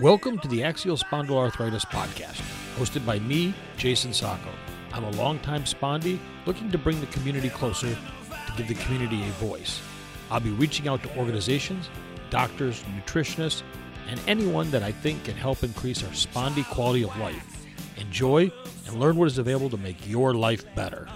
Welcome to the Axial Spondyloarthritis Podcast, hosted by me, Jason Sacco. I'm a longtime spondy looking to bring the community closer to give the community a voice. I'll be reaching out to organizations, doctors, nutritionists, and anyone that I think can help increase our spondy quality of life. Enjoy and learn what is available to make your life better.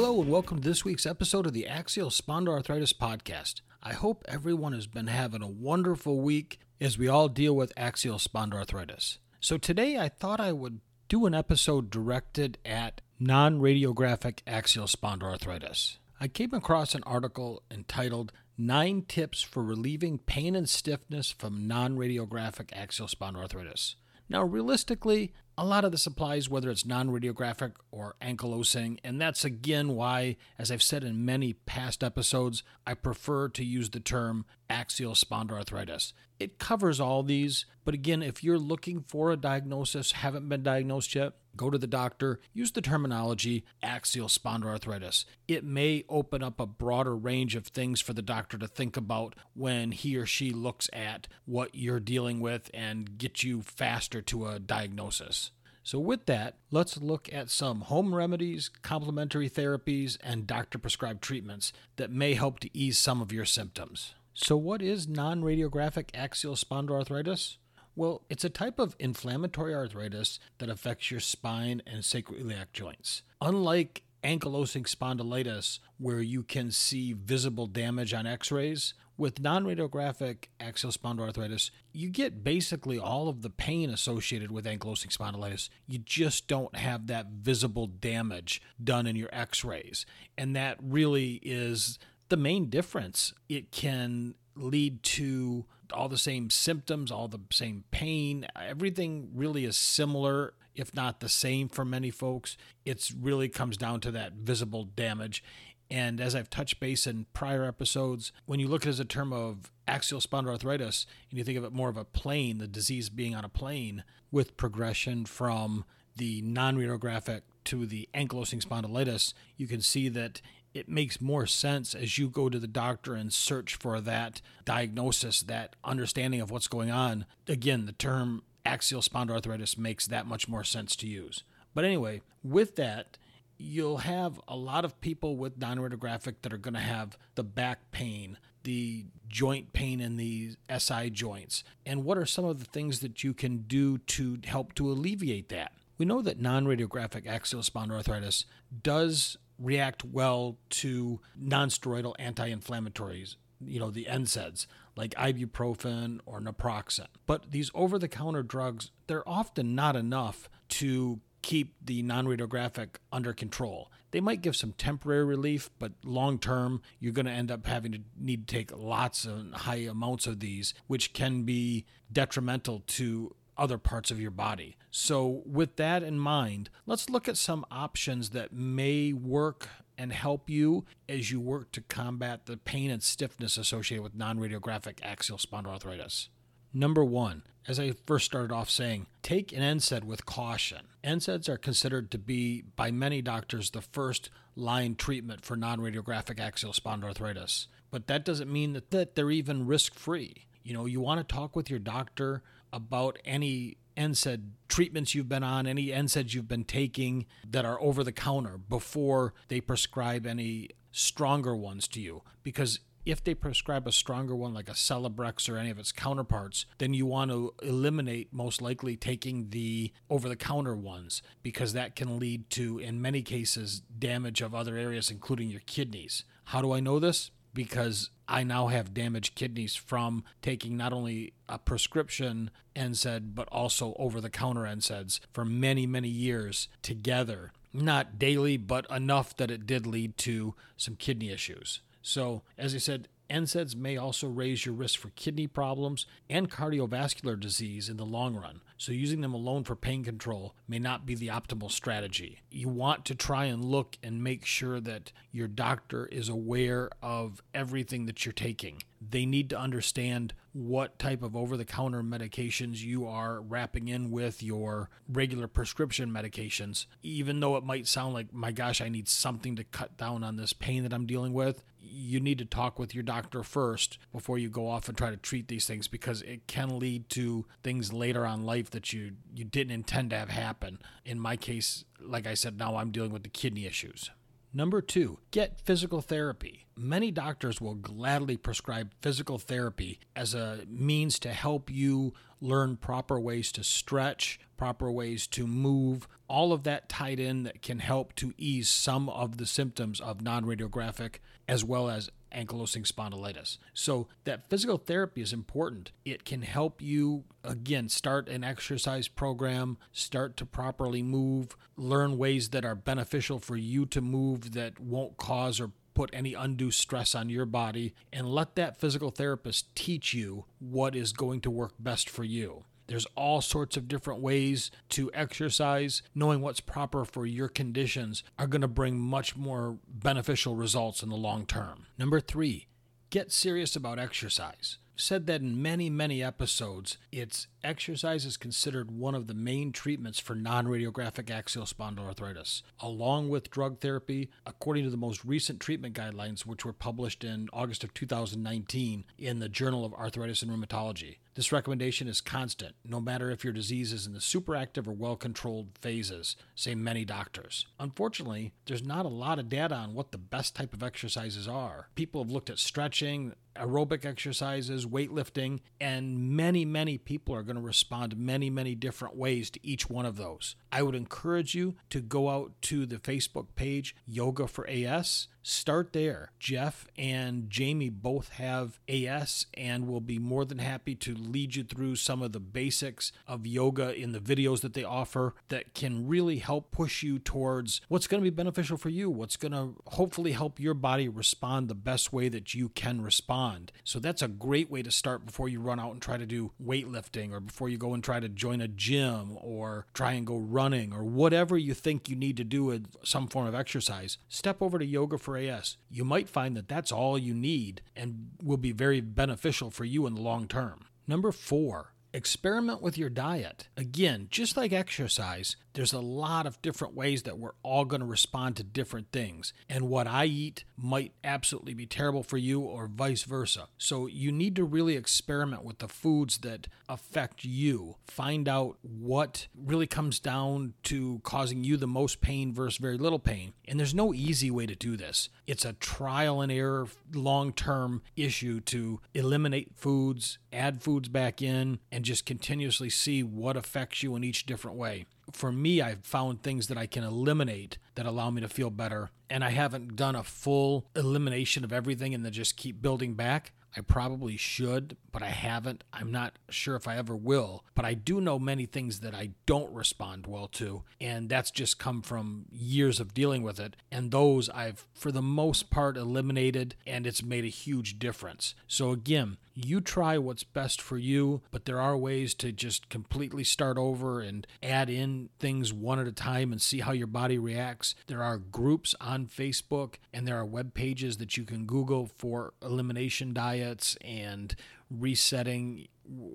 Hello, and welcome to this week's episode of the Axial Spondyloarthritis Podcast. I hope everyone has been having a wonderful week as we all deal with axial spondyloarthritis. So, today I thought I would do an episode directed at non radiographic axial spondyloarthritis. I came across an article entitled Nine Tips for Relieving Pain and Stiffness from Non Radiographic Axial Spondyloarthritis. Now, realistically, a lot of this applies whether it's non radiographic or ankylosing, and that's again why, as I've said in many past episodes, I prefer to use the term axial spondyloarthritis. It covers all these, but again, if you're looking for a diagnosis, haven't been diagnosed yet, go to the doctor, use the terminology axial spondyloarthritis. It may open up a broader range of things for the doctor to think about when he or she looks at what you're dealing with and get you faster to a diagnosis. So, with that, let's look at some home remedies, complementary therapies, and doctor prescribed treatments that may help to ease some of your symptoms. So, what is non radiographic axial spondyloarthritis? Well, it's a type of inflammatory arthritis that affects your spine and sacroiliac joints. Unlike ankylosing spondylitis, where you can see visible damage on x rays, with non radiographic axial spondyloarthritis, you get basically all of the pain associated with ankylosing spondylitis. You just don't have that visible damage done in your x rays. And that really is the main difference. It can lead to all the same symptoms, all the same pain. Everything really is similar, if not the same for many folks. It really comes down to that visible damage. And as I've touched base in prior episodes, when you look at it as a term of axial spondyloarthritis and you think of it more of a plane, the disease being on a plane with progression from the non radiographic to the ankylosing spondylitis, you can see that it makes more sense as you go to the doctor and search for that diagnosis, that understanding of what's going on. Again, the term axial spondyloarthritis makes that much more sense to use. But anyway, with that, you'll have a lot of people with non radiographic that are going to have the back pain, the joint pain in the SI joints. And what are some of the things that you can do to help to alleviate that? We know that non radiographic axial spondyloarthritis does react well to nonsteroidal anti-inflammatories, you know, the NSAIDs like ibuprofen or naproxen. But these over-the-counter drugs, they're often not enough to keep the non-radiographic under control. They might give some temporary relief, but long term, you're going to end up having to need to take lots of high amounts of these, which can be detrimental to other parts of your body. So, with that in mind, let's look at some options that may work and help you as you work to combat the pain and stiffness associated with non radiographic axial spondyloarthritis. Number one, as I first started off saying, take an NSAID with caution. NSAIDs are considered to be, by many doctors, the first line treatment for non radiographic axial spondyloarthritis. But that doesn't mean that, that they're even risk free. You know, you want to talk with your doctor about any NSAID treatments you've been on, any NSAIDs you've been taking that are over the counter before they prescribe any stronger ones to you. Because if they prescribe a stronger one like a Celebrex or any of its counterparts, then you want to eliminate most likely taking the over the counter ones because that can lead to, in many cases, damage of other areas, including your kidneys. How do I know this? Because I now have damaged kidneys from taking not only a prescription NSAID, but also over the counter NSAIDs for many, many years together. Not daily, but enough that it did lead to some kidney issues. So, as I said, NSAIDs may also raise your risk for kidney problems and cardiovascular disease in the long run, so using them alone for pain control may not be the optimal strategy. You want to try and look and make sure that your doctor is aware of everything that you're taking. They need to understand what type of over the counter medications you are wrapping in with your regular prescription medications. Even though it might sound like, my gosh, I need something to cut down on this pain that I'm dealing with, you need to talk with your doctor first before you go off and try to treat these things because it can lead to things later on life that you you didn't intend to have happen. In my case, like I said, now I'm dealing with the kidney issues. Number two, get physical therapy. Many doctors will gladly prescribe physical therapy as a means to help you learn proper ways to stretch, proper ways to move, all of that tied in that can help to ease some of the symptoms of non radiographic as well as ankylosing spondylitis. So that physical therapy is important. It can help you again start an exercise program, start to properly move, learn ways that are beneficial for you to move that won't cause or put any undue stress on your body and let that physical therapist teach you what is going to work best for you. There's all sorts of different ways to exercise. Knowing what's proper for your conditions are going to bring much more beneficial results in the long term. Number three, get serious about exercise said that in many, many episodes, it's exercise is considered one of the main treatments for non radiographic axial spondyloarthritis, along with drug therapy, according to the most recent treatment guidelines, which were published in August of 2019 in the Journal of Arthritis and Rheumatology. This recommendation is constant, no matter if your disease is in the superactive or well controlled phases, say many doctors. Unfortunately, there's not a lot of data on what the best type of exercises are. People have looked at stretching, aerobic exercises, weightlifting, and many, many people are going to respond many, many different ways to each one of those. I would encourage you to go out to the Facebook page Yoga for AS. Start there. Jeff and Jamie both have AS and will be more than happy to lead you through some of the basics of yoga in the videos that they offer that can really help push you towards what's going to be beneficial for you, what's going to hopefully help your body respond the best way that you can respond. So that's a great way to start before you run out and try to do weightlifting or before you go and try to join a gym or try and go running or whatever you think you need to do with some form of exercise, step over to Yoga for AS. You might find that that's all you need and will be very beneficial for you in the long term. Number four, experiment with your diet. Again, just like exercise, there's a lot of different ways that we're all going to respond to different things. And what I eat might absolutely be terrible for you, or vice versa. So you need to really experiment with the foods that affect you. Find out what really comes down to causing you the most pain versus very little pain. And there's no easy way to do this. It's a trial and error, long term issue to eliminate foods, add foods back in, and just continuously see what affects you in each different way for me, I've found things that I can eliminate that allow me to feel better. And I haven't done a full elimination of everything and then just keep building back. I probably should, but I haven't. I'm not sure if I ever will. But I do know many things that I don't respond well to. And that's just come from years of dealing with it. And those I've, for the most part, eliminated, and it's made a huge difference. So, again, you try what's best for you, but there are ways to just completely start over and add in things one at a time and see how your body reacts. There are groups on Facebook and there are web pages that you can Google for elimination diets and resetting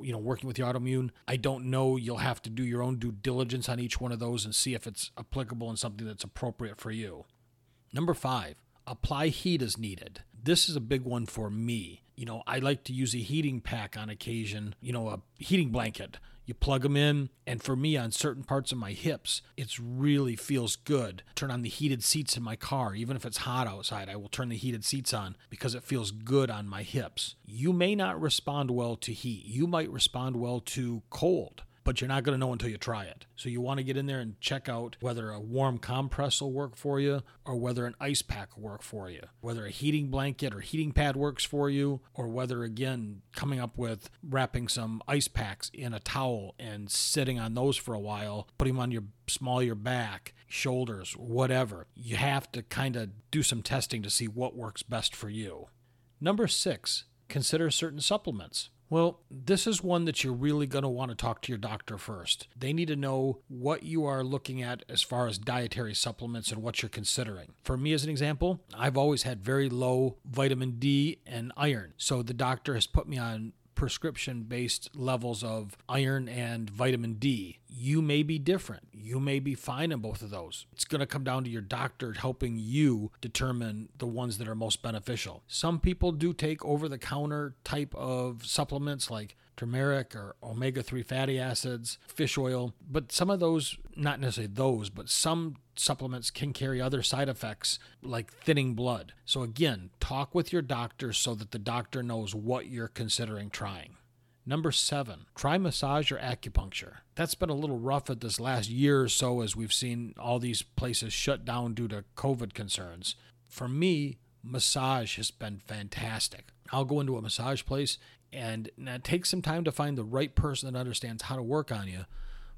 you know working with the autoimmune i don't know you'll have to do your own due diligence on each one of those and see if it's applicable and something that's appropriate for you. Number five apply heat as needed. This is a big one for me. You know, I like to use a heating pack on occasion, you know, a heating blanket. You plug them in, and for me, on certain parts of my hips, it really feels good. Turn on the heated seats in my car. Even if it's hot outside, I will turn the heated seats on because it feels good on my hips. You may not respond well to heat, you might respond well to cold but you're not going to know until you try it. So you want to get in there and check out whether a warm compress will work for you or whether an ice pack will work for you, whether a heating blanket or heating pad works for you, or whether, again, coming up with wrapping some ice packs in a towel and sitting on those for a while, putting them on your small your back, shoulders, whatever. You have to kind of do some testing to see what works best for you. Number six, consider certain supplements. Well, this is one that you're really going to want to talk to your doctor first. They need to know what you are looking at as far as dietary supplements and what you're considering. For me, as an example, I've always had very low vitamin D and iron. So the doctor has put me on prescription based levels of iron and vitamin D. You may be different. You may be fine in both of those. It's going to come down to your doctor helping you determine the ones that are most beneficial. Some people do take over the counter type of supplements like turmeric or omega 3 fatty acids, fish oil, but some of those, not necessarily those, but some supplements can carry other side effects like thinning blood. So, again, talk with your doctor so that the doctor knows what you're considering trying. Number seven, try massage or acupuncture. That's been a little rough at this last year or so as we've seen all these places shut down due to COVID concerns. For me, massage has been fantastic. I'll go into a massage place and it takes some time to find the right person that understands how to work on you.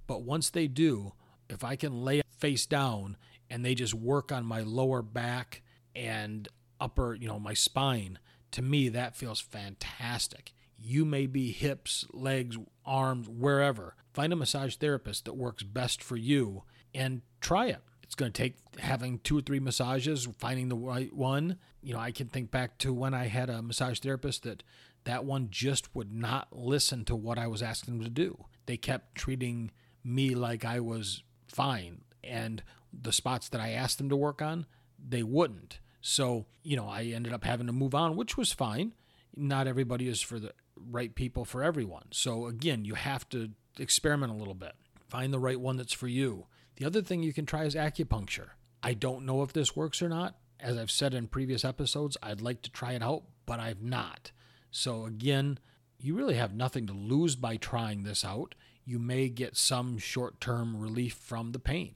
But once they do, if I can lay face down and they just work on my lower back and upper, you know, my spine, to me, that feels fantastic. You may be hips, legs, arms, wherever. Find a massage therapist that works best for you and try it. It's going to take having two or three massages, finding the right one. You know, I can think back to when I had a massage therapist that that one just would not listen to what I was asking them to do. They kept treating me like I was fine. And the spots that I asked them to work on, they wouldn't. So, you know, I ended up having to move on, which was fine. Not everybody is for the right people for everyone. So, again, you have to experiment a little bit, find the right one that's for you. The other thing you can try is acupuncture. I don't know if this works or not. As I've said in previous episodes, I'd like to try it out, but I've not. So, again, you really have nothing to lose by trying this out you may get some short term relief from the pain.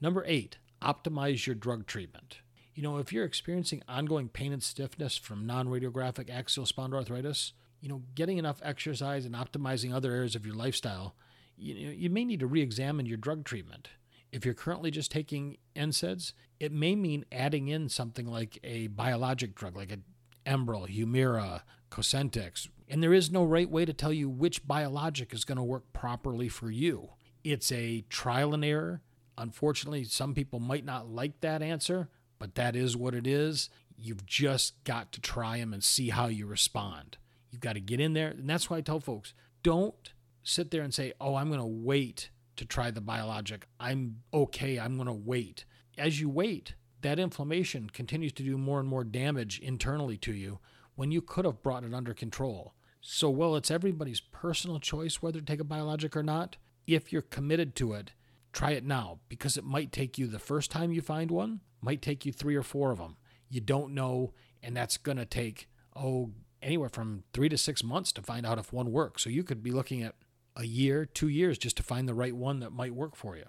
Number eight, optimize your drug treatment. You know, if you're experiencing ongoing pain and stiffness from non radiographic axial spondyloarthritis, you know, getting enough exercise and optimizing other areas of your lifestyle, you, you may need to re examine your drug treatment. If you're currently just taking NSAIDs, it may mean adding in something like a biologic drug, like a Enbrel, Humira, Cosentyx, and there is no right way to tell you which biologic is going to work properly for you. It's a trial and error. Unfortunately, some people might not like that answer, but that is what it is. You've just got to try them and see how you respond. You've got to get in there. And that's why I tell folks don't sit there and say, oh, I'm going to wait to try the biologic. I'm okay. I'm going to wait. As you wait, that inflammation continues to do more and more damage internally to you when you could have brought it under control. So, while it's everybody's personal choice whether to take a biologic or not, if you're committed to it, try it now because it might take you the first time you find one, might take you three or four of them. You don't know, and that's going to take, oh, anywhere from three to six months to find out if one works. So, you could be looking at a year, two years just to find the right one that might work for you.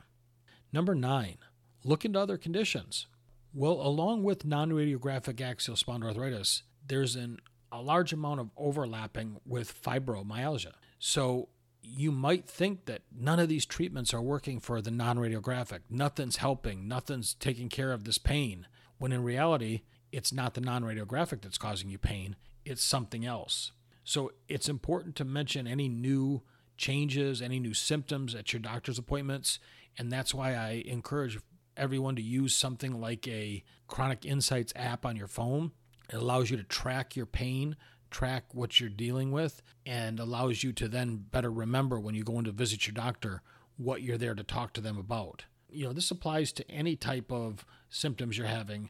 Number nine, look into other conditions. Well, along with non radiographic axial spondyloarthritis, there's an a large amount of overlapping with fibromyalgia. So you might think that none of these treatments are working for the non radiographic. Nothing's helping, nothing's taking care of this pain. When in reality, it's not the non radiographic that's causing you pain, it's something else. So it's important to mention any new changes, any new symptoms at your doctor's appointments. And that's why I encourage everyone to use something like a Chronic Insights app on your phone it allows you to track your pain, track what you're dealing with, and allows you to then better remember when you go in to visit your doctor what you're there to talk to them about. You know, this applies to any type of symptoms you're having,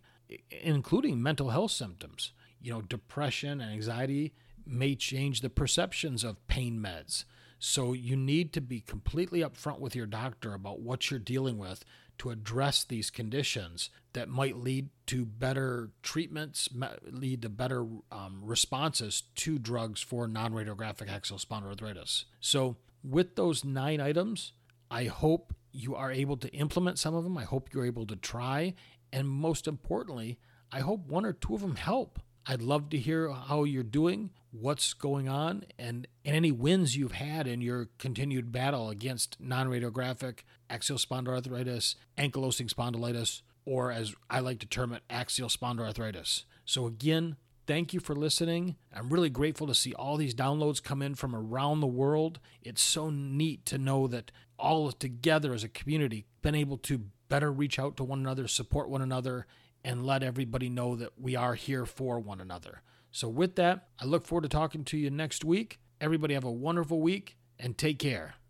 including mental health symptoms. You know, depression and anxiety may change the perceptions of pain meds. So you need to be completely upfront with your doctor about what you're dealing with to address these conditions that might lead to better treatments, lead to better um, responses to drugs for non radiographic axial. So, with those nine items, I hope you are able to implement some of them. I hope you're able to try. And most importantly, I hope one or two of them help. I'd love to hear how you're doing, what's going on, and, and any wins you've had in your continued battle against non radiographic axial spondyloarthritis, ankylosing spondylitis, or as I like to term it, axial spondyloarthritis. So, again, thank you for listening. I'm really grateful to see all these downloads come in from around the world. It's so neat to know that all together as a community been able to better reach out to one another, support one another, and let everybody know that we are here for one another. So, with that, I look forward to talking to you next week. Everybody have a wonderful week and take care.